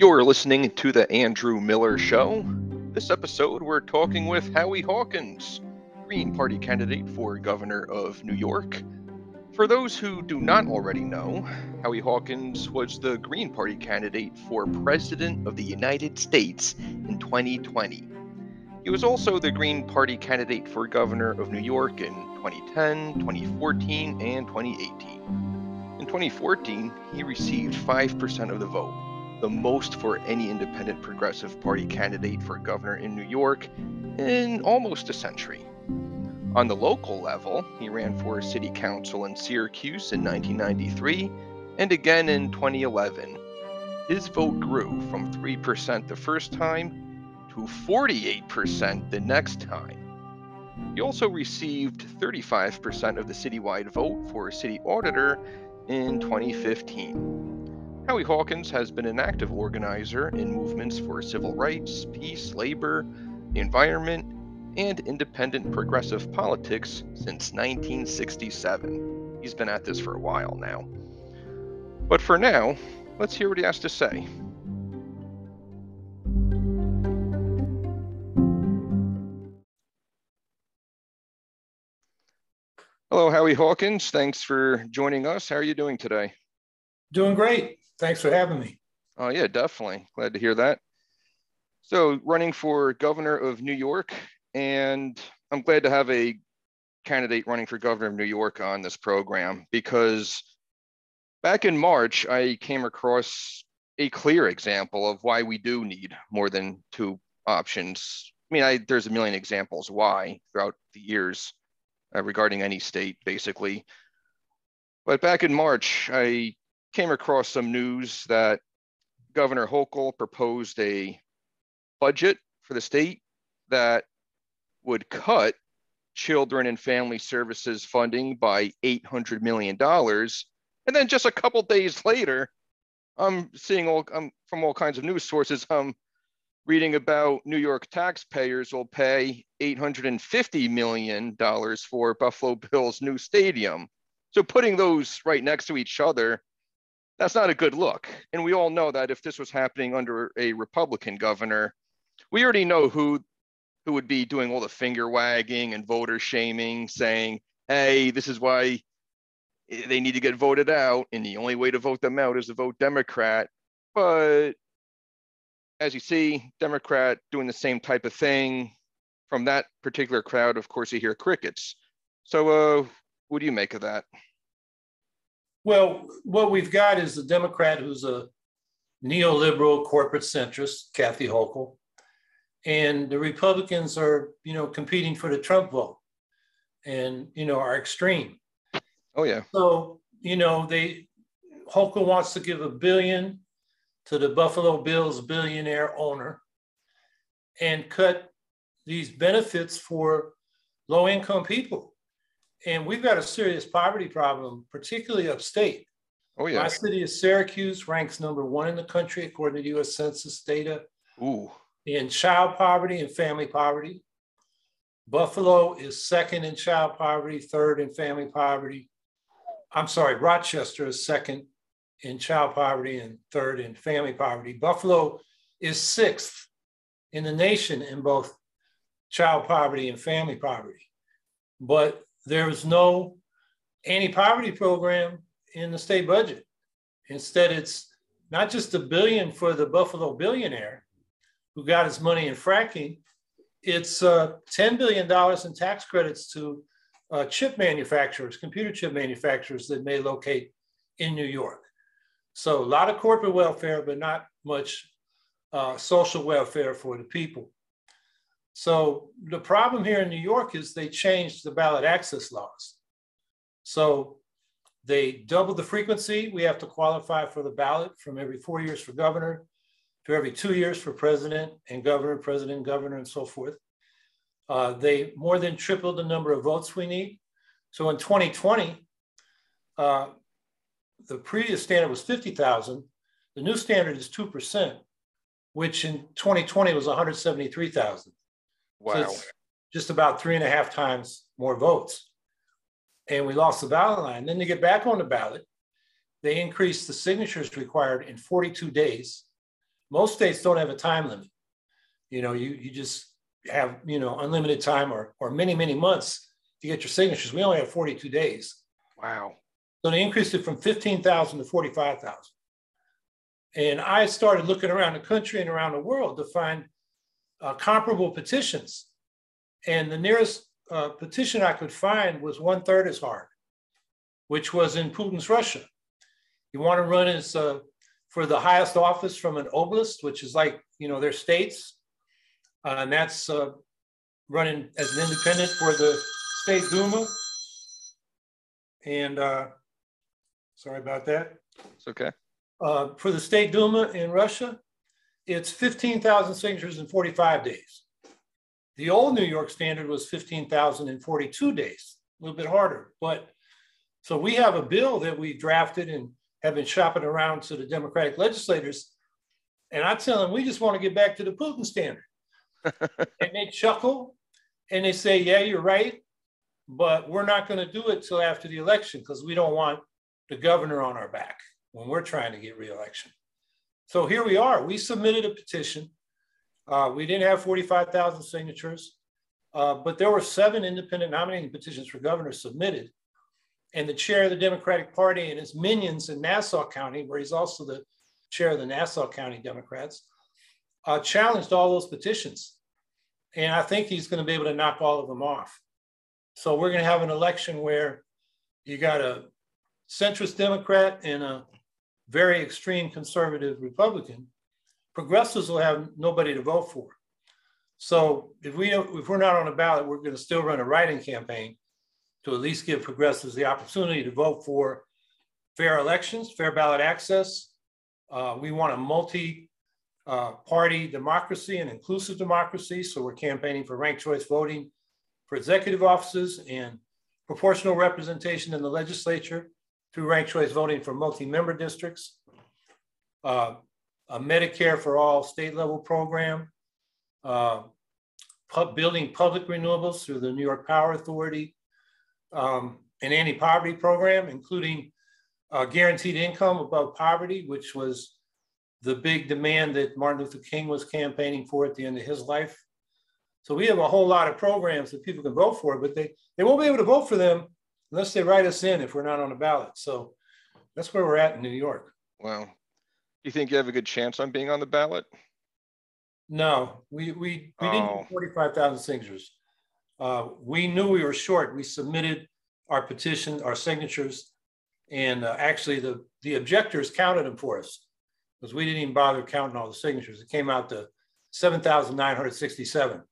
You're listening to The Andrew Miller Show. This episode, we're talking with Howie Hawkins, Green Party candidate for governor of New York. For those who do not already know, Howie Hawkins was the Green Party candidate for President of the United States in 2020. He was also the Green Party candidate for governor of New York in 2010, 2014, and 2018. In 2014, he received 5% of the vote the most for any independent Progressive Party candidate for governor in New York in almost a century. On the local level, he ran for city council in Syracuse in 1993 and again in 2011. His vote grew from 3% the first time to 48% the next time. He also received 35% of the citywide vote for city auditor in 2015. Howie Hawkins has been an active organizer in movements for civil rights, peace, labor, the environment, and independent progressive politics since 1967. He's been at this for a while now. But for now, let's hear what he has to say. Hello, Howie Hawkins. Thanks for joining us. How are you doing today? Doing great. Thanks for having me. Oh, yeah, definitely. Glad to hear that. So, running for governor of New York, and I'm glad to have a candidate running for governor of New York on this program because back in March, I came across a clear example of why we do need more than two options. I mean, I, there's a million examples why throughout the years uh, regarding any state, basically. But back in March, I came across some news that Governor Hochul proposed a budget for the state that would cut children and family services funding by $800 million. And then just a couple days later, I'm seeing all I'm, from all kinds of news sources, I'm reading about New York taxpayers will pay $850 million for Buffalo Bills' new stadium. So putting those right next to each other, that's not a good look. And we all know that if this was happening under a Republican governor, we already know who who would be doing all the finger wagging and voter shaming, saying, "Hey, this is why they need to get voted out, and the only way to vote them out is to vote Democrat." But as you see, Democrat doing the same type of thing from that particular crowd. Of course, you hear crickets. So, uh, what do you make of that? Well, what we've got is a Democrat who's a neoliberal corporate centrist, Kathy Hochul, and the Republicans are, you know, competing for the Trump vote, and you know, are extreme. Oh yeah. So you know, they Hochul wants to give a billion to the Buffalo Bills billionaire owner, and cut these benefits for low-income people. And we've got a serious poverty problem, particularly upstate. Oh, yeah. My city of Syracuse ranks number one in the country according to US Census data Ooh. in child poverty and family poverty. Buffalo is second in child poverty, third in family poverty. I'm sorry, Rochester is second in child poverty and third in family poverty. Buffalo is sixth in the nation in both child poverty and family poverty. But there's no anti-poverty program in the state budget. Instead, it's not just a billion for the Buffalo billionaire who got his money in fracking. It's uh, $10 billion in tax credits to uh, chip manufacturers, computer chip manufacturers that may locate in New York. So a lot of corporate welfare, but not much uh, social welfare for the people. So the problem here in New York is they changed the ballot access laws. So they doubled the frequency. We have to qualify for the ballot from every four years for governor to every two years for president and governor, president, governor, and so forth. Uh, they more than tripled the number of votes we need. So in 2020, uh, the previous standard was 50,000. The new standard is 2%, which in 2020 was 173,000. Wow. So just about three and a half times more votes. And we lost the ballot line. Then to get back on the ballot, they increased the signatures required in 42 days Most states don't have a time limit. You know, you, you just have, you know, unlimited time or, or many, many months to get your signatures. We only have 42 days. Wow. So they increased it from 15,000 to 45,000. And I started looking around the country and around the world to find uh, comparable petitions. And the nearest uh, petition I could find was one third as hard, which was in Putin's Russia. You want to run as uh, for the highest office from an oblast, which is like, you know, their states. Uh, and that's uh, running as an independent for the state Duma. And uh, sorry about that. It's okay. Uh, for the state Duma in Russia, it's 15,000 signatures in 45 days. The old New York standard was 15,000 in 42 days, a little bit harder. But so we have a bill that we drafted and have been shopping around to the Democratic legislators. And I tell them, we just want to get back to the Putin standard. and they chuckle and they say, yeah, you're right. But we're not going to do it till after the election because we don't want the governor on our back when we're trying to get reelection. So here we are. We submitted a petition. Uh, we didn't have 45,000 signatures, uh, but there were seven independent nominating petitions for governor submitted. And the chair of the Democratic Party and his minions in Nassau County, where he's also the chair of the Nassau County Democrats, uh, challenged all those petitions. And I think he's going to be able to knock all of them off. So we're going to have an election where you got a centrist Democrat and a very extreme conservative Republican, progressives will have nobody to vote for. So if we if we're not on the ballot, we're going to still run a writing campaign to at least give progressives the opportunity to vote for fair elections, fair ballot access. Uh, we want a multi uh, democracy and inclusive democracy. So we're campaigning for ranked choice voting for executive offices and proportional representation in the legislature through ranked choice voting for multi-member districts, uh, a Medicare for all state level program, uh, building public renewables through the New York Power Authority, um, an anti-poverty program, including uh, guaranteed income above poverty, which was the big demand that Martin Luther King was campaigning for at the end of his life. So we have a whole lot of programs that people can vote for, but they, they won't be able to vote for them unless they write us in if we're not on the ballot. So that's where we're at in New York. Wow. Do you think you have a good chance on being on the ballot? No, we we, we oh. didn't get 45,000 signatures. Uh, we knew we were short. We submitted our petition, our signatures, and uh, actually the, the objectors counted them for us because we didn't even bother counting all the signatures. It came out to 7,967,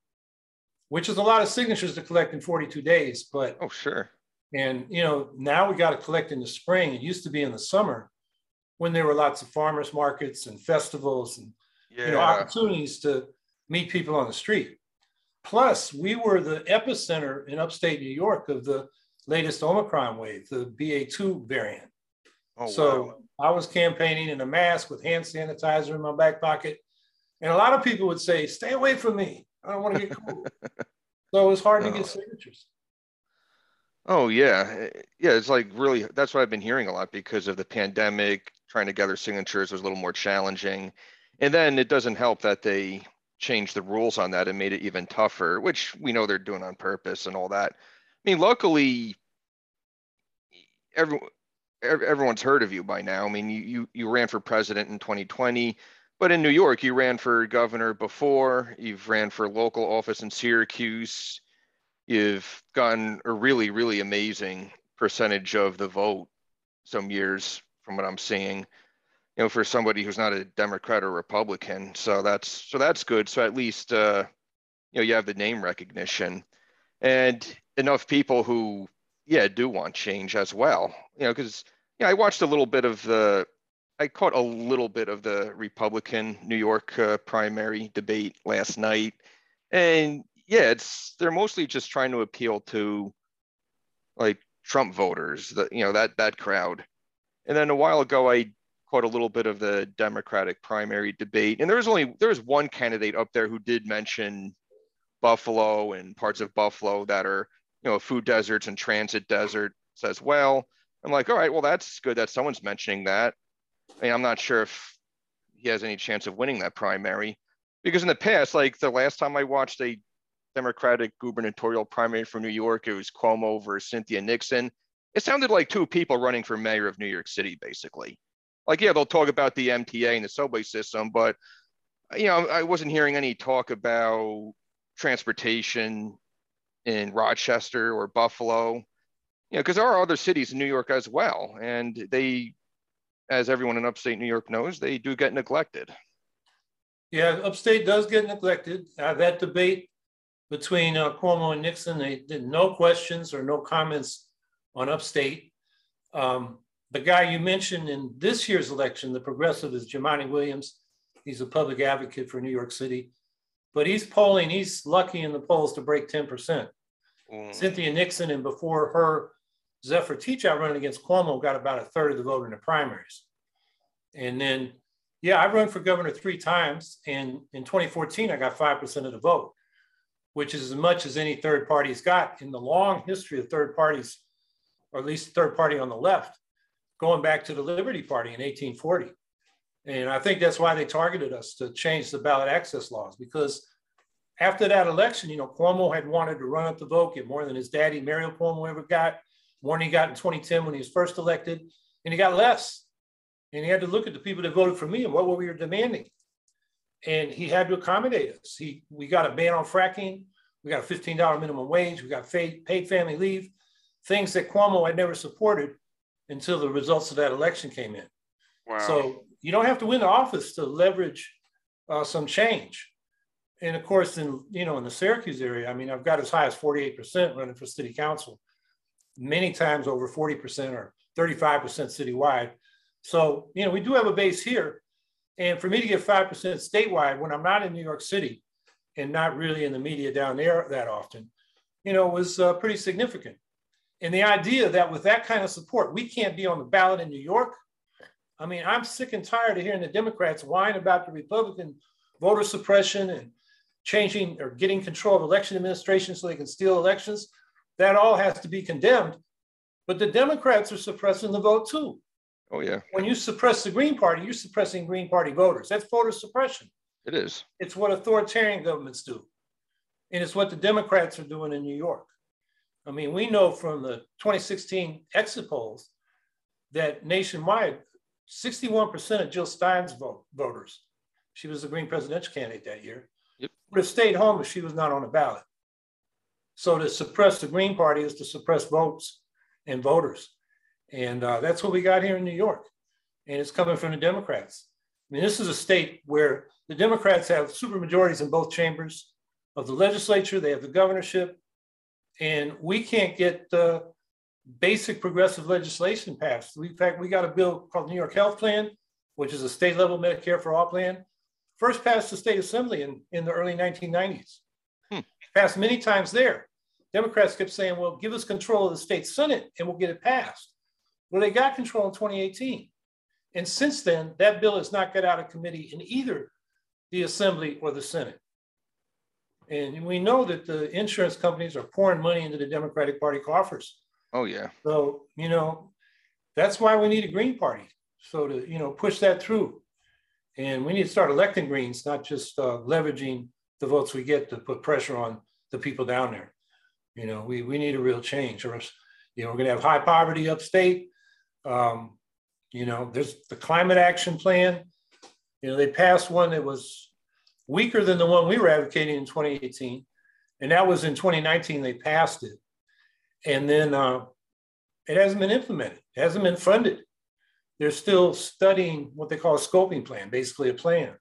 which is a lot of signatures to collect in 42 days. But oh, sure. And you know, now we got to collect in the spring. It used to be in the summer when there were lots of farmers markets and festivals and yeah. you know opportunities to meet people on the street. Plus, we were the epicenter in upstate New York of the latest Omicron wave, the BA2 variant. Oh, so wow. I was campaigning in a mask with hand sanitizer in my back pocket. And a lot of people would say, stay away from me. I don't want to get cold. so it was hard oh. to get signatures. Oh yeah, eh, yeah. It's like really that's what I've been hearing a lot because of the pandemic. Trying to gather signatures was a little more challenging, and then it doesn't help that they changed the rules on that and made it even tougher, which we know they're doing on purpose and all that. I mean, luckily, everyone everyone's heard of you by now. I mean, you you you ran for president in 2020, but in New York, you ran for governor before. You've ran for local office in Syracuse you've gotten a really, really amazing percentage of the vote some years from what I'm seeing, you know, for somebody who's not a Democrat or Republican. So that's so that's good. So at least uh, you know you have the name recognition and enough people who yeah do want change as well. You know, because yeah, I watched a little bit of the I caught a little bit of the Republican New York uh, primary debate last night, and yeah, it's they're mostly just trying to appeal to like Trump voters, the you know that that crowd. And then a while ago, I caught a little bit of the Democratic primary debate, and there was only there was one candidate up there who did mention Buffalo and parts of Buffalo that are you know food deserts and transit deserts as well. I'm like, all right, well that's good that someone's mentioning that. I mean, I'm not sure if he has any chance of winning that primary. Because in the past, like the last time I watched a Democratic gubernatorial primary for New York, it was Cuomo versus Cynthia Nixon. It sounded like two people running for mayor of New York City, basically. Like, yeah, they'll talk about the MTA and the subway system, but you know, I wasn't hearing any talk about transportation in Rochester or Buffalo, you know, because there are other cities in New York as well. And they, as everyone in upstate New York knows, they do get neglected. Yeah, upstate does get neglected. Uh, that debate between uh, Cuomo and Nixon, they did no questions or no comments on upstate. Um, the guy you mentioned in this year's election, the progressive, is Jumaane Williams. He's a public advocate for New York City, but he's polling, he's lucky in the polls to break 10%. Mm. Cynthia Nixon and before her, Zephyr Teachout running against Cuomo got about a third of the vote in the primaries. And then, yeah, I run for governor three times. And in 2014, I got 5% of the vote, which is as much as any third party's got in the long history of third parties, or at least third party on the left, going back to the Liberty Party in 1840. And I think that's why they targeted us to change the ballot access laws because after that election, you know, Cuomo had wanted to run up the vote, get more than his daddy, Mario Cuomo, ever got, more than he got in 2010 when he was first elected, and he got less. And he had to look at the people that voted for me and what were we demanding. And he had to accommodate us. He, we got a ban on fracking, we got a $15 minimum wage, we got paid paid family leave, things that Cuomo had never supported until the results of that election came in. Wow. So you don't have to win the office to leverage uh, some change and of course, in you know, in the Syracuse area, I mean, I've got as high as 48% running for city council, many times over 40% or 35% citywide. So, you know, we do have a base here. And for me to get 5% statewide when I'm not in New York City and not really in the media down there that often, you know, was uh, pretty significant. And the idea that with that kind of support, we can't be on the ballot in New York. I mean, I'm sick and tired of hearing the Democrats whine about the Republican voter suppression and changing or getting control of election administration so they can steal elections, that all has to be condemned. But the Democrats are suppressing the vote too. Oh, yeah. When you suppress the Green Party, you're suppressing Green Party voters. That's voter suppression. It is. It's what authoritarian governments do. And it's what the Democrats are doing in New York. I mean, we know from the 2016 exit polls that nationwide, 61% of Jill Stein's vote, voters, she was the Green presidential candidate that year, would have stayed home if she was not on the ballot. So to suppress the Green Party is to suppress votes and voters. And uh, that's what we got here in New York. And it's coming from the Democrats. I mean, this is a state where the Democrats have supermajorities in both chambers of the legislature, they have the governorship, and we can't get the basic progressive legislation passed. We, in fact, we got a bill called New York Health Plan, which is a state level Medicare for all plan first passed the state assembly in, in the early 1990s. Hmm. Passed many times there. Democrats kept saying, well, give us control of the state Senate and we'll get it passed. Well, they got control in 2018. And since then, that bill has not got out of committee in either the assembly or the Senate. And we know that the insurance companies are pouring money into the Democratic Party coffers. Oh, yeah. So, you know, that's why we need a Green Party. So to, you know, push that through. And we need to start electing Greens, not just uh, leveraging the votes we get to put pressure on the people down there. You know, we, we need a real change or else, you know, we're gonna have high poverty upstate. Um, you know, there's the climate action plan. You know, they passed one that was weaker than the one we were advocating in 2018. And that was in 2019, they passed it. And then uh, it hasn't been implemented, it hasn't been funded they're still studying what they call a scoping plan, basically a plan.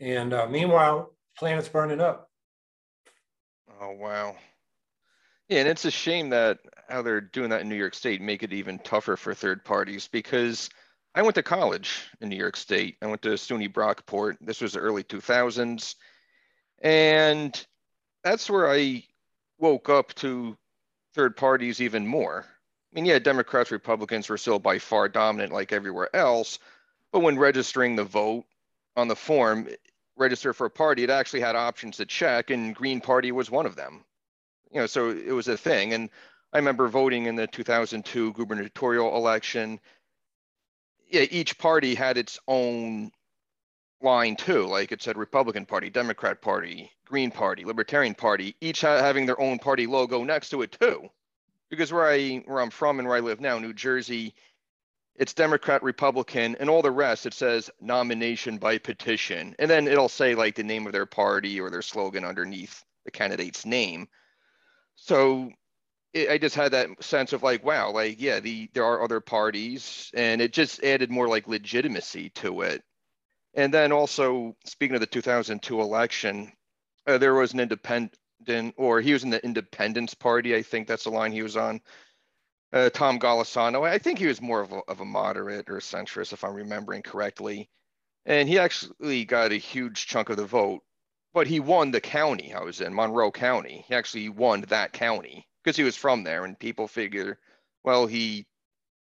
And uh, meanwhile, planet's burning up. Oh, wow. Yeah, and it's a shame that how they're doing that in New York State make it even tougher for third parties because I went to college in New York State. I went to SUNY Brockport. This was the early 2000s. And that's where I woke up to third parties even more I mean, yeah, Democrats, Republicans were still by far dominant like everywhere else. But when registering the vote on the form, register for a party, it actually had options to check, and Green Party was one of them. You know, so it was a thing. And I remember voting in the 2002 gubernatorial election. Yeah, each party had its own line too. Like it said Republican Party, Democrat Party, Green Party, Libertarian Party, each ha- having their own party logo next to it too. Because where I where I'm from and where I live now, New Jersey, it's Democrat, Republican, and all the rest. It says nomination by petition, and then it'll say like the name of their party or their slogan underneath the candidate's name. So it, I just had that sense of like, wow, like yeah, the there are other parties, and it just added more like legitimacy to it. And then also speaking of the 2002 election, uh, there was an independent, or he was in the Independence Party. I think that's the line he was on. Uh, Tom Golisano. I think he was more of a, of a moderate or centrist, if I'm remembering correctly. And he actually got a huge chunk of the vote, but he won the county I was in, Monroe County. He actually won that county because he was from there, and people figure, well, he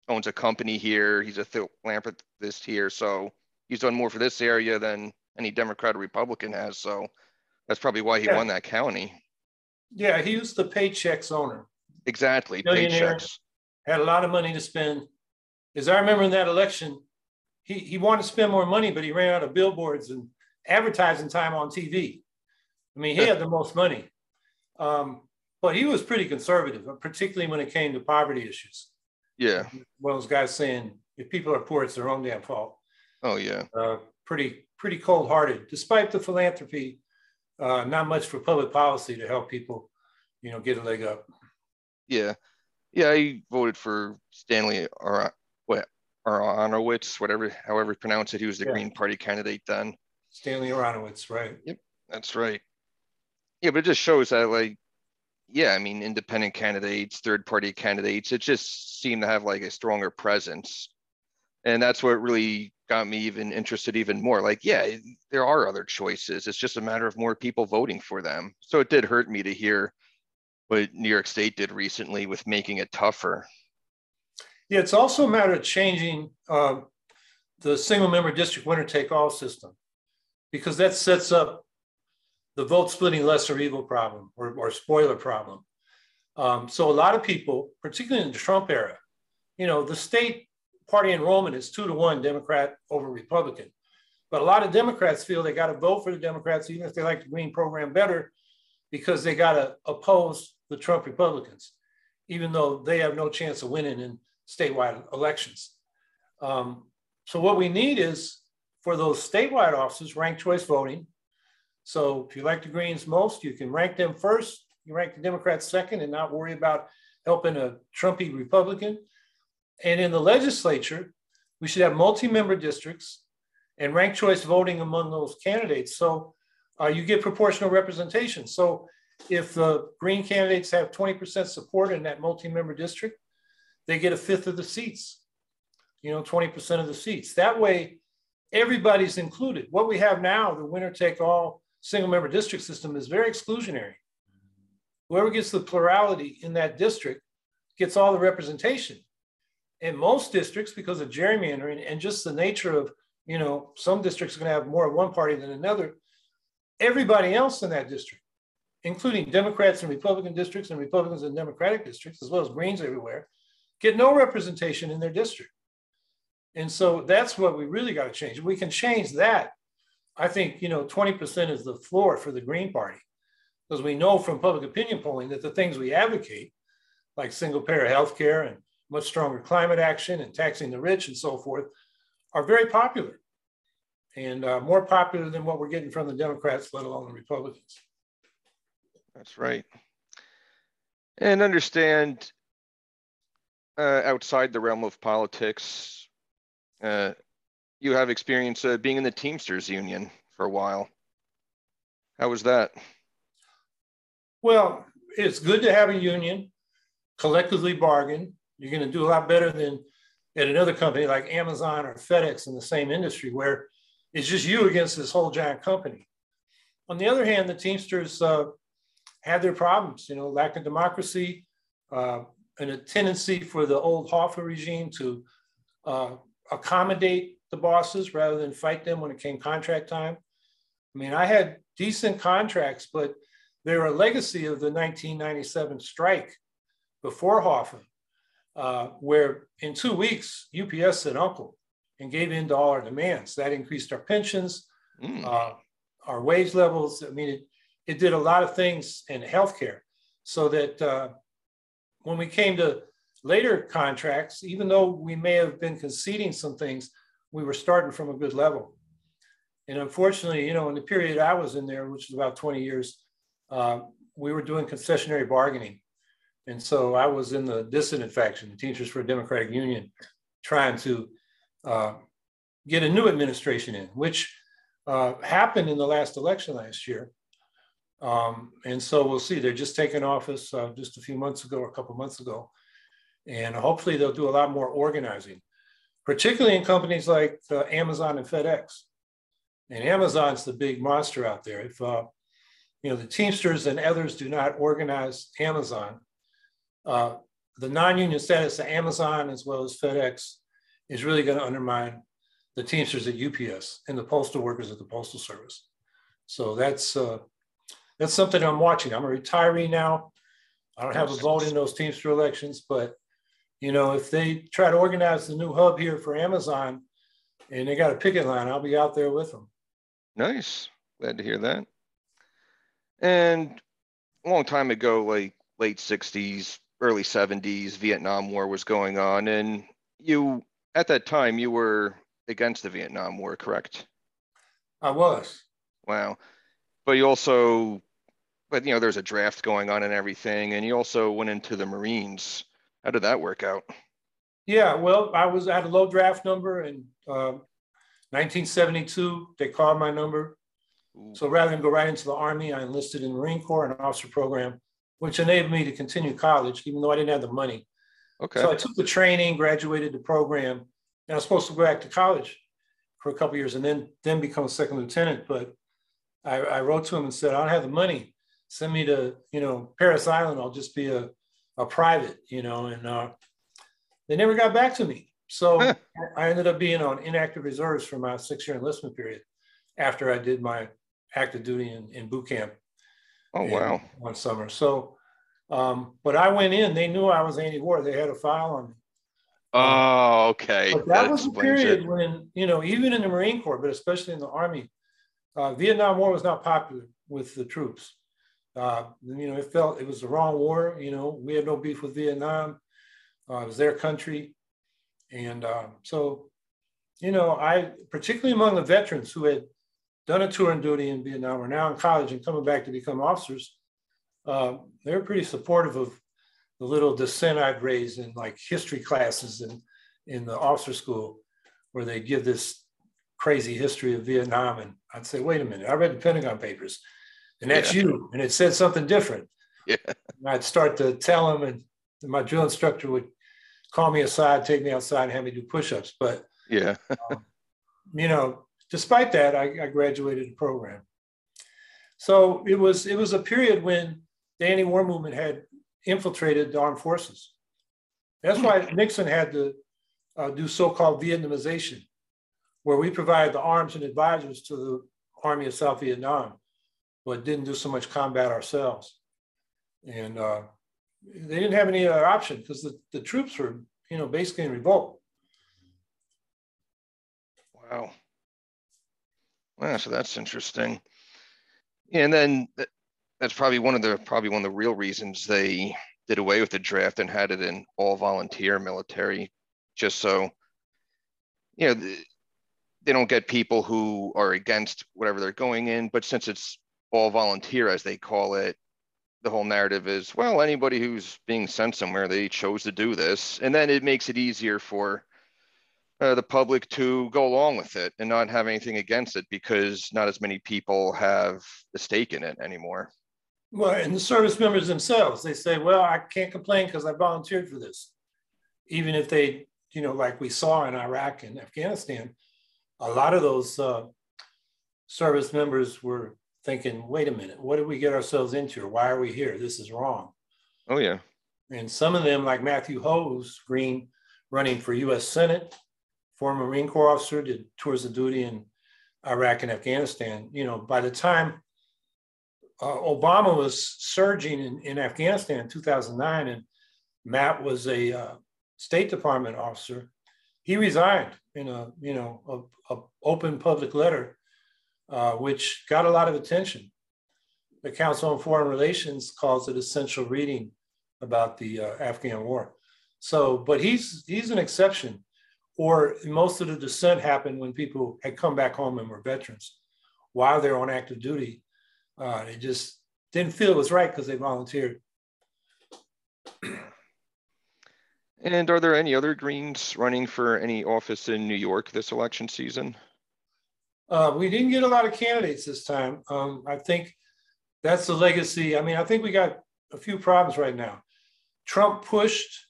owns a company here, he's a philanthropist here, so he's done more for this area than any Democrat or Republican has. So that's probably why he Yeah. won that county. Yeah, he was the Paychex owner. Exactly, Paychex. had a lot of money to spend. As I remember in that election, he, he wanted to spend more money, but he ran out of billboards and advertising time on TV. I mean, he had the most money. Um, but he was pretty conservative, particularly when it came to poverty issues. Yeah. One of those guys saying, if people are poor, it's their own damn fault. Oh yeah. Uh, pretty, pretty cold hearted, despite the philanthropy, uh, not much for public policy to help people, you know, get a leg up. Yeah. Yeah, I voted for Stanley or what Aronowitz, whatever, however you pronounce it. He was the Yeah. Green Party candidate then. Stanley Aronowitz, right? Yep, that's right. Yeah, but it just shows that like, yeah, I mean, independent candidates, third party candidates, it just seemed to have like a stronger presence. And that's what really got me even interested even more. Like, yeah, there are other choices. It's just a matter of more people voting for them. So it did hurt me to hear what New York State did recently with making it tougher. Yeah, it's also a matter of changing uh, the single member district winner take all system because that sets up the vote splitting lesser evil problem or, or spoiler problem. Um, so a lot of people, particularly in the Trump era, you know, the state party enrollment is two to one Democrat over Republican. But a lot of Democrats feel they got to vote for the Democrats, even if they like the Green program better, because they got to oppose the Trump Republicans, even though they have no chance of winning in statewide elections. Um, so what we need is for those statewide offices, ranked choice voting. So if you like the Greens most, you can rank them first. You rank the Democrats second and not worry about helping a Trumpy Republican. And in the legislature, we should have multi-member districts and ranked choice voting among those candidates. So uh, you get proportional representation. So if the Green candidates have 20% support in that multi-member district, they get a fifth of the seats, you know, 20% of the seats. That way, everybody's included. What we have now, the winner take all single member district system is very exclusionary. Whoever gets the plurality in that district gets all the representation. In most districts, because of gerrymandering and just the nature of, you know, some districts are going to have more of one party than another, everybody else in that district, including Democrats and Republican districts and Republicans and Democratic districts, as well as Greens everywhere, get no representation in their district. And so that's what we really got to change. We can change that, I think, you know, 20% is the floor for the Green Party. Because we know from public opinion polling that the things we advocate, like single payer health care and much stronger climate action and taxing the rich and so forth, are very popular and uh, more popular than what we're getting from the Democrats, let alone the Republicans. That's right. And understand uh, outside the realm of politics, uh, you have experience uh, being in the Teamsters Union for a while. How was that? Well, it's good to have a union, collectively bargain. You're going to do a lot better than at another company like Amazon or FedEx in the same industry where it's just you against this whole giant company. On the other hand, the Teamsters uh, had their problems, you know, lack of democracy, uh, and a tendency for the old Hoffa regime to uh, accommodate the bosses rather than fight them when it came contract time. I mean, I had decent contracts, but they're a legacy of the 1997 strike before Hoffa, uh, where in two weeks, UPS said uncle and gave in to all our demands. That increased our pensions, Mm. Uh, our wage levels, I mean, it, it did a lot of things in healthcare so that uh, when we came to later contracts, even though we may have been conceding some things, we were starting from a good level. And unfortunately, you know, in the period I was in there, which was about 20 years, uh, we were doing concessionary bargaining. And so I was in the dissident faction, the Teamsters for a Democratic Union, trying to uh, get a new administration in, which uh, happened in the last election last year. Um, and so we'll see. They're just taking office uh, just a few months ago, or a couple months ago, and hopefully they'll do a lot more organizing, particularly in companies like uh, Amazon and FedEx. And Amazon's the big monster out there. If uh, you know the Teamsters and others do not organize Amazon, uh, the non-union status of Amazon as well as FedEx is really going to undermine the Teamsters at UPS and the postal workers at the Postal Service. So that's uh, that's something I'm watching. I'm a retiree now. I don't have a vote in those Teamster elections, but you know, if they try to organize the new hub here for Amazon and they got a picket line, I'll be out there with them. Nice. Glad to hear that. And a long time ago, like late 60s, early 70s, Vietnam War was going on. And you, at that time, you were against the Vietnam War, correct? I was. Wow. But you also but you know there's a draft going on and everything and you also went into the marines how did that work out? Yeah well i was at a low draft number in uh, 1972 they called my number. Ooh. so rather than go right into the army i enlisted in the marine corps and officer program which enabled me to continue college even though i didn't have the money. Okay. So i took the training graduated the program and i was supposed to go back to college for a couple years and then then become a second lieutenant but I, I wrote to him and said i don't have the money. Send me to, you know, Parris Island. I'll just be a, a private, you know, and uh, they never got back to me. So I ended up being on inactive reserves for my six year enlistment period after I did my active duty in, in boot camp. Oh, wow. One summer. So, um, but I went in, they knew I was anti war. They had a file on me. Oh, okay. But that, that was a period it. when, you know, even in the Marine Corps, but especially in the Army, uh, Vietnam War was not popular with the troops. Uh, you know, it felt it was the wrong war. You know, we had no beef with Vietnam. Uh, it was their country. And uh, so, you know, I, particularly among the veterans who had done a tour and duty in Vietnam, are now in college and coming back to become officers, uh, they were pretty supportive of the little dissent I'd raised in like history classes in, in the officer school, where they give this crazy history of Vietnam. And I'd say, wait a minute, I read the Pentagon Papers and that's yeah. you. And it said something different. Yeah. And I'd start to tell him, and my drill instructor would call me aside, take me outside, and have me do push-ups. But yeah, um, you know, despite that, I, I, graduated the program. So it was it was a period when the anti-war movement had infiltrated the armed forces. That's why hmm. Nixon had to uh, do so-called Vietnamization, where we provide the arms and advisors to the Army of South Vietnam but didn't do so much combat ourselves. And uh, they didn't have any other option because the, the troops were, you know, basically in revolt. Wow. Wow, so that's interesting. And then that's probably one of the probably one of the real reasons they did away with the draft and had it in all volunteer military, just so you know they don't get people who are against whatever they're going in. But since it's all volunteer, as they call it, the whole narrative is well, anybody who's being sent somewhere, they chose to do this. And then it makes it easier for uh, the public to go along with it and not have anything against it because not as many people have a stake in it anymore. Well, and the service members themselves, they say, well, I can't complain because I volunteered for this. Even if they, you know, like we saw in Iraq and Afghanistan, a lot of those uh, service members were thinking, wait a minute, what did we get ourselves into? Why are we here? This is wrong. Oh, yeah. And some of them, like Matthew Hoh's Green, running for US Senate, former Marine Corps officer, did tours of duty in Iraq and Afghanistan. You know, by the time uh, Obama was surging in, in Afghanistan in 2009, and Matt was a uh, State Department officer, he resigned in a, you know, a, a open public letter uh, which got a lot of attention. The Council on Foreign Relations calls it essential reading about the uh, Afghan war. So, but he's he's an exception. Or most of the dissent happened when people had come back home and were veterans while they're on active duty. Uh, they just didn't feel it was right because they volunteered. And are there any other Greens running for any office in New York this election season? Uh, we didn't get a lot of candidates this time. Um, I think that's the legacy. I mean, I think we got a few problems right now. Trump pushed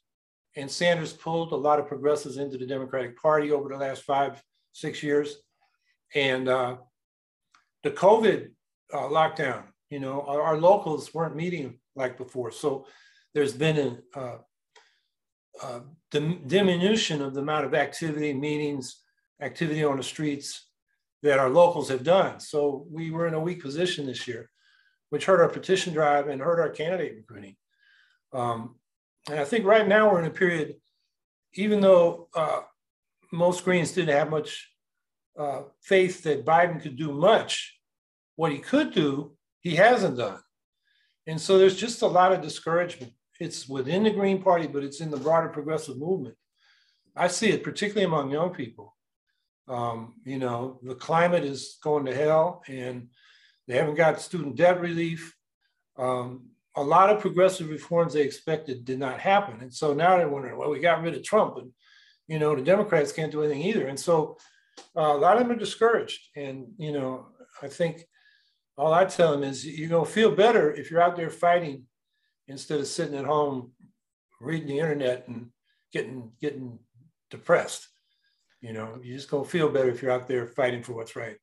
and Sanders pulled a lot of progressives into the Democratic Party over the last five, six years. And uh, the COVID uh, lockdown, you know, our, our, locals weren't meeting like before. So there's been a, diminution of the amount of activity, meetings, activity on the streets that our locals have done. So we were in a weak position this year, which hurt our petition drive and hurt our candidate recruiting. Um, and I think right now we're in a period, even though uh, most Greens didn't have much uh, faith that Biden could do much, what he could do, he hasn't done. And so there's just a lot of discouragement it's within the Green Party, but it's in the broader progressive movement. I see it particularly among young people. Um, you know, the climate is going to hell and they haven't got student debt relief. Um, a lot of progressive reforms they expected did not happen. And so now they're wondering, well, we got rid of Trump and, you know, the Democrats can't do anything either. And so uh, a lot of them are discouraged. And, you know, I think all I tell them is you're going to feel better if you're out there fighting instead of sitting at home reading the internet and getting getting depressed. You know, you just gonna feel better if you're out there fighting for what's right.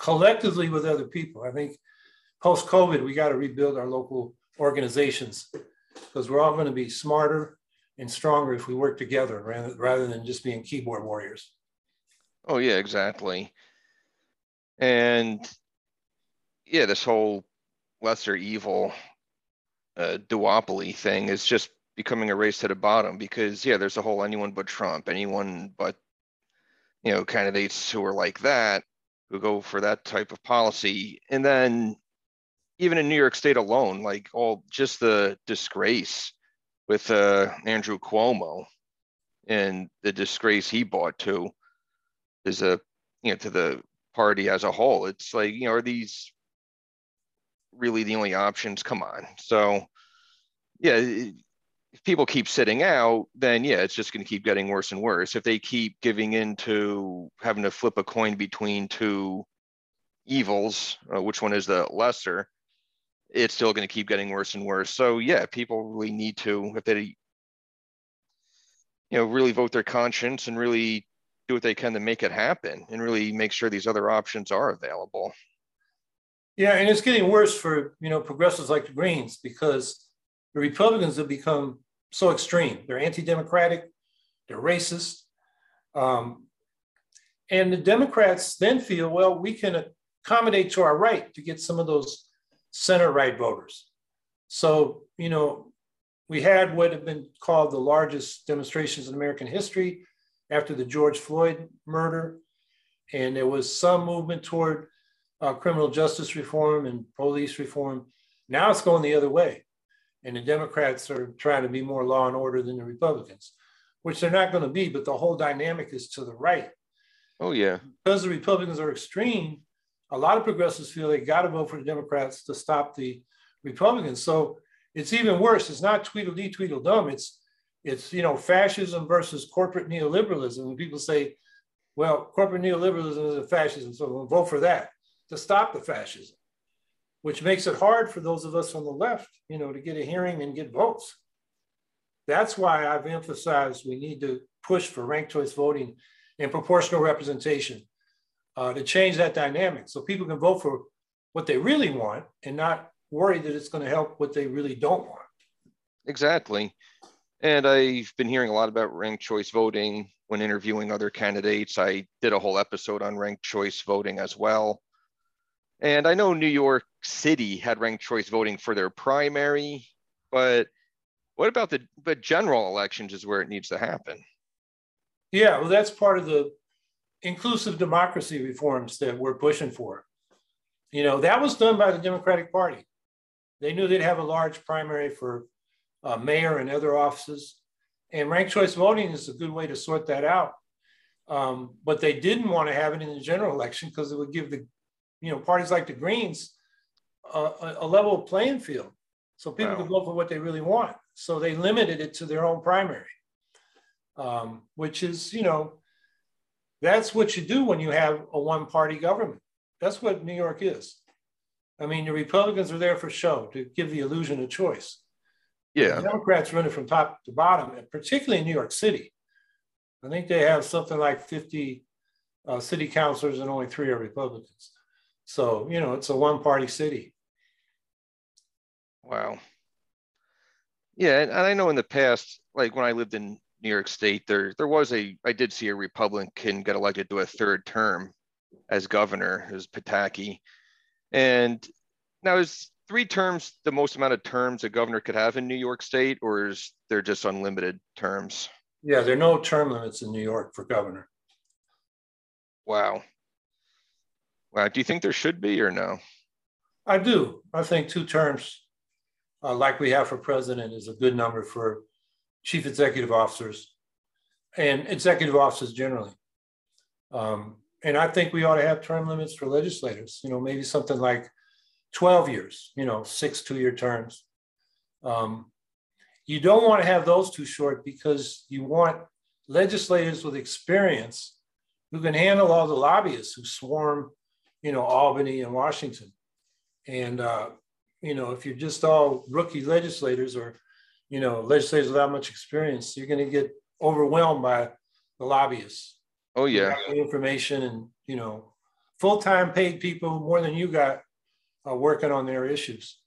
Collectively with other people. I think post COVID, we got to rebuild our local organizations because we're all going to be smarter and stronger if we work together rather, rather than just being keyboard warriors. Oh, yeah, exactly. And yeah, this whole lesser evil uh, duopoly thing is just becoming a race to the bottom because yeah, there's a whole anyone but Trump, anyone but you know candidates who are like that who go for that type of policy, and then even in New York State alone, like all just the disgrace with uh, Andrew Cuomo and the disgrace he brought to is a you know to the party as a whole. It's like you know are these really the only options. Come on. So, yeah, people keep sitting out, then yeah, it's just going to keep getting worse and worse. If they keep giving in to having to flip a coin between two evils, uh, which one is the lesser, it's still going to keep getting worse and worse. So yeah, people really need to, if they, you know, really vote their conscience and really do what they can to make it happen and really make sure these other options are available. Yeah, and it's getting worse for you know progressives like the Greens because the Republicans have become so extreme. They're anti-democratic, they're racist, um, and the Democrats then feel, well, we can accommodate to our right to get some of those center-right voters. So you know, we had what have been called the largest demonstrations in American history after the George Floyd murder, and there was some movement toward uh, criminal justice reform and police reform. Now it's going the other way. And the Democrats are trying to be more law and order than the Republicans, which they're not going to be, but the whole dynamic is to the right. Oh, yeah. Because the Republicans are extreme, a lot of progressives feel they got to vote for the Democrats to stop the Republicans. So it's even worse. It's not Tweedledee, Tweedledum. It's it's you know fascism versus corporate neoliberalism. When people say, "Well, corporate neoliberalism is a fascism," so we'll vote for that to stop the fascism, which makes it hard for those of us on the left, you know, to get a hearing and get votes. That's why I've emphasized we need to push for ranked choice voting and proportional representation uh, to change that dynamic so people can vote for what they really want and not worry that it's going to help what they really don't want. Exactly. And I've been hearing a lot about ranked choice voting when interviewing other candidates. I did a whole episode on ranked choice voting as well. And I know New York City had ranked choice voting for their primary, but what about the but general elections is where it needs to happen? Yeah, well, that's part of the inclusive democracy reforms that we're pushing for. You know, that was done by the Democratic Party. They knew they'd have a large primary for uh, mayor and other offices. And ranked choice voting is a good way to sort that out. Um, but they didn't want to have it in the general election because it would give the, you know, parties like the Greens a, a level playing field. So people wow. could vote for what they really want. So they limited it to their own primary, um, which is, you know, that's what you do when you have a one party government. That's what New York is. I mean, the Republicans are there for show to give the illusion of choice. Yeah. The Democrats running from top to bottom, and particularly in New York City. I think they have something like 50 uh, city councilors and only three are Republicans. So, you know, it's a one party city. Wow. Yeah. And I know in the past, like when I lived in New York State, there there was a I did see a Republican get elected to a third term as governor, was Pataki. And now is three terms the most amount of terms a governor could have in New York State, or is there just unlimited terms? Yeah, there are no term limits in New York for governor. Wow. Do you think there should be or no? I do. I think two terms, uh, like we have for president, is a good number for chief executive officers and executive officers generally. Um, and I think we ought to have term limits for legislators, you know, maybe something like 12 years, you know, six two year terms. Um, you don't want to have those too short because you want legislators with experience who can handle all the lobbyists who swarm, you know, Albany and Washington. And, uh, you know, if you're just all rookie legislators or you know, legislators without much experience, you're going to get overwhelmed by the lobbyists. Oh yeah, information and you know, full-time paid people more than you got uh, working on their issues.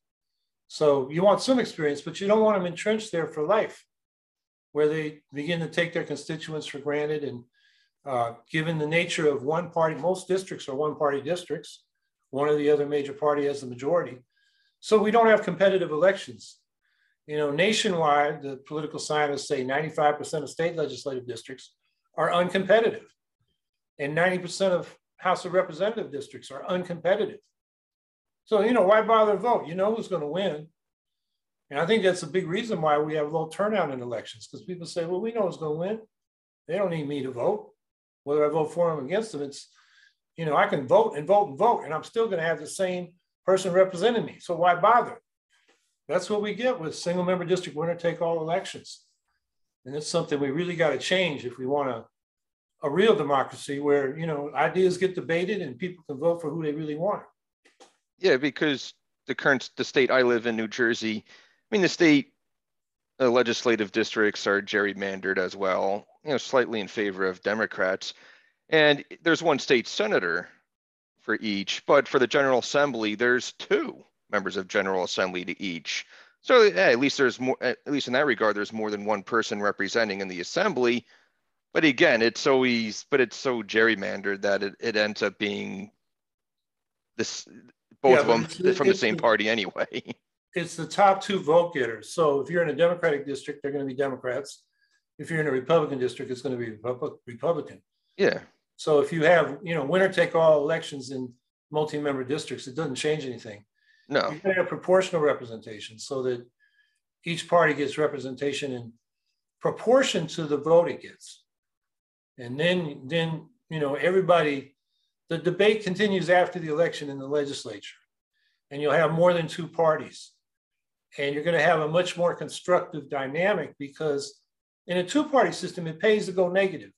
So you want some experience, but you don't want them entrenched there for life, where they begin to take their constituents for granted. And uh, given the nature of one party, most districts are one-party districts. One or the other major party has the majority. So we don't have competitive elections. You know, nationwide, the political scientists say 95% of state legislative districts are uncompetitive, and 90% of House of Representative districts are uncompetitive. So, you know, why bother to vote? You know who's going to win. And I think that's a big reason why we have low turnout in elections because people say, well, we know who's going to win. They don't need me to vote. Whether I vote for them or against them, it's, you know, I can vote and vote and vote, and I'm still going to have the same person representing me. So why bother? That's what we get with single member district winner take all elections. And it's something we really got to change if we want a, a real democracy where, you know, ideas get debated and people can vote for who they really want. Yeah, because the current, the state I live in, New Jersey, I mean, the state uh, legislative districts are gerrymandered as well, you know, slightly in favor of Democrats. And there's one state senator for each, but for the General Assembly, there's two members of General Assembly to each. So yeah, at least there's more, at least in that regard, there's more than one person representing in the assembly. But again, it's always, but it's so gerrymandered that it, it ends up being this, both yeah, of them from the same party anyway. It's the top two vote getters. So if you're in a Democratic district, they're going to be Democrats. If you're in a Republican district, it's going to be Republican. Yeah. So if you have, you know, winner take all elections in multi-member districts, it doesn't change anything. No. You have proportional representation so that each party gets representation in proportion to the vote it gets. And then, then you know, everybody, the debate continues after the election in the legislature. And you'll have more than two parties. And you're going to have a much more constructive dynamic because in a two-party system, it pays to go negative.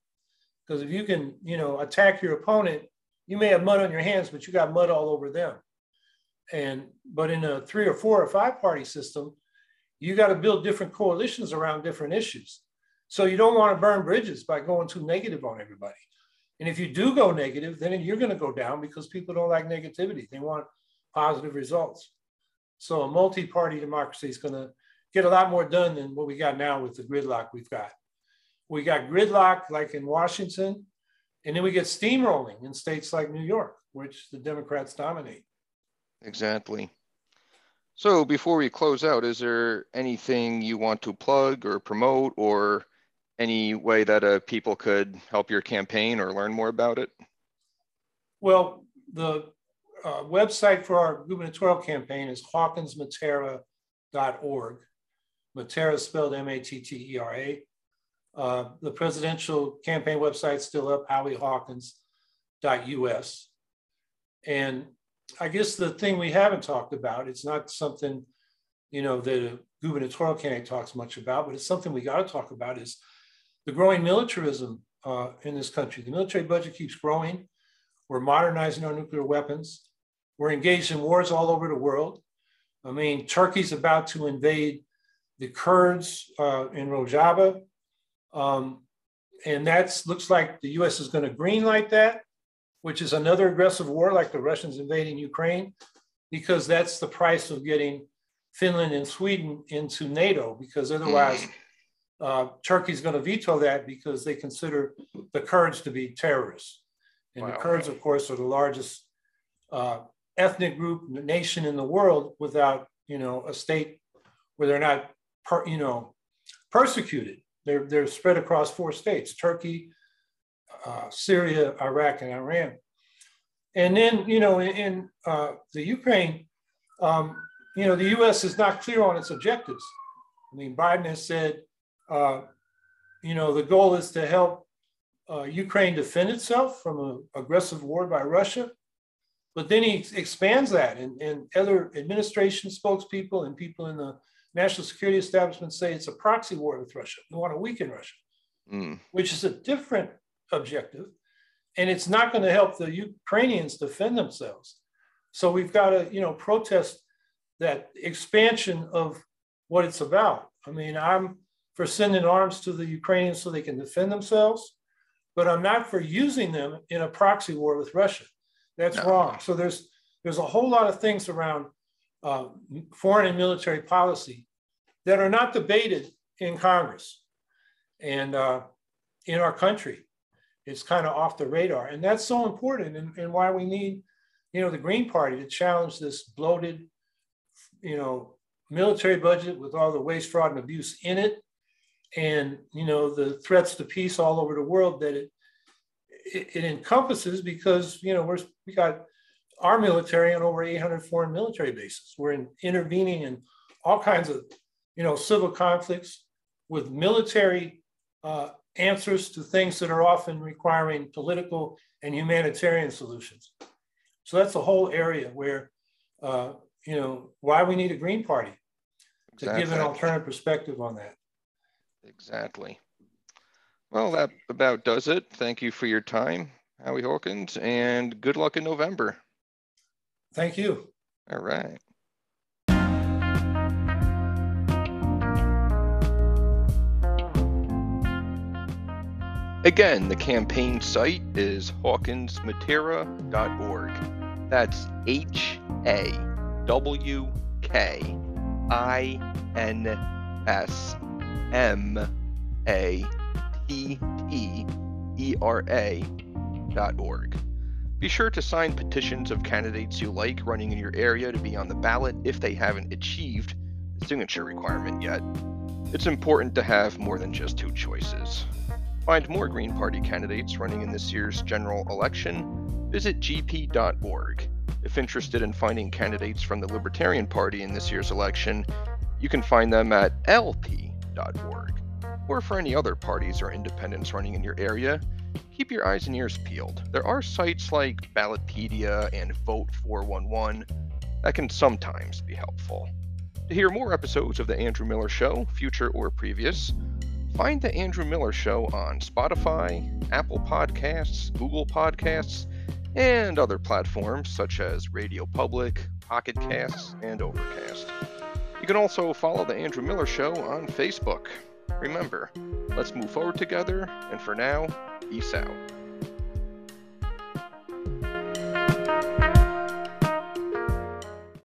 Because if you can, you know, attack your opponent, you may have mud on your hands, but you got mud all over them. And but in a three or four or five party system, you got to build different coalitions around different issues. So you don't want to burn bridges by going too negative on everybody. And if you do go negative, then you're going to go down because people don't like negativity. They want positive results. So a multi-party democracy is going to get a lot more done than what we got now with the gridlock we've got. We got gridlock like in Washington, and then we get steamrolling in states like New York, which the Democrats dominate. Exactly. So before we close out, is there anything you want to plug or promote or any way that uh, people could help your campaign or learn more about it? Well, the uh, website for our gubernatorial campaign is hawkinsmattera.org. Mattera spelled M-A-T-T-E-R-A. Uh, the presidential campaign website still up, howiehawkins.us. And I guess the thing we haven't talked about, it's not something, you know, that a gubernatorial candidate talks much about, but it's something we got to talk about is the growing militarism uh, in this country. The military budget keeps growing. We're modernizing our nuclear weapons. We're engaged in wars all over the world. I mean, Turkey's about to invade the Kurds uh, in Rojava. Um, and that looks like the US is going to greenlight that, which is another aggressive war like the Russians invading Ukraine, because that's the price of getting Finland and Sweden into NATO, because otherwise mm. uh, Turkey's going to veto that because they consider the Kurds to be terrorists. And wow. the Kurds, of course, are the largest uh, ethnic group, nation in the world without, you know, a state where they're not, per, you know, persecuted. They're, they're spread across four states, Turkey, uh, Syria, Iraq, and Iran. And then, you know, in, in uh, the Ukraine, um, you know, the U.S. is not clear on its objectives. I mean, Biden has said, uh, you know, the goal is to help uh, Ukraine defend itself from an aggressive war by Russia. But then he expands that, and, and other administration spokespeople and people in the national security establishments say it's a proxy war with Russia. We want to weaken Russia, mm. which is a different objective. And it's not going to help the Ukrainians defend themselves. So we've got to, you know, protest that expansion of what it's about. I mean, I'm for sending arms to the Ukrainians so they can defend themselves, but I'm not for using them in a proxy war with Russia. That's no. wrong. So there's there's a whole lot of things around uh, foreign and military policy that are not debated in Congress and uh, in our country. It's kind of off the radar. And that's so important and, and why we need, you know, the Green Party to challenge this bloated, you know, military budget with all the waste, fraud, and abuse in it. And, you know, the threats to peace all over the world that it, it, it encompasses because, you know, we're, we got our military on over 800 foreign military bases. We're in, intervening in all kinds of, you know, civil conflicts with military uh, answers to things that are often requiring political and humanitarian solutions. So that's a whole area where, uh, you know, why we need a Green Party exactly. to give an alternative perspective on that. Exactly. Well, that about does it. Thank you for your time, Howie Hawkins, and good luck in November. Thank you. All right. Again, the campaign site is hawkinsmattera.org. That's H A W K I N S M A T T E R A dot org. Be sure to sign petitions of candidates you like running in your area to be on the ballot if they haven't achieved the signature requirement yet. It's important to have more than just two choices. Find more Green Party candidates running in this year's general election, visit gp.org. If interested in finding candidates from the Libertarian Party in this year's election, you can find them at lp.org. Or for any other parties or independents running in your area, keep your eyes and ears peeled. There are sites like Ballotpedia and Vote 411 that can sometimes be helpful. To hear more episodes of The Andrew Miller Show, future or previous, find The Andrew Miller Show on Spotify, Apple Podcasts, Google Podcasts, and other platforms such as Radio Public, Pocket Casts, and Overcast. You can also follow The Andrew Miller Show on Facebook. Remember, let's move forward together, and for now, peace out.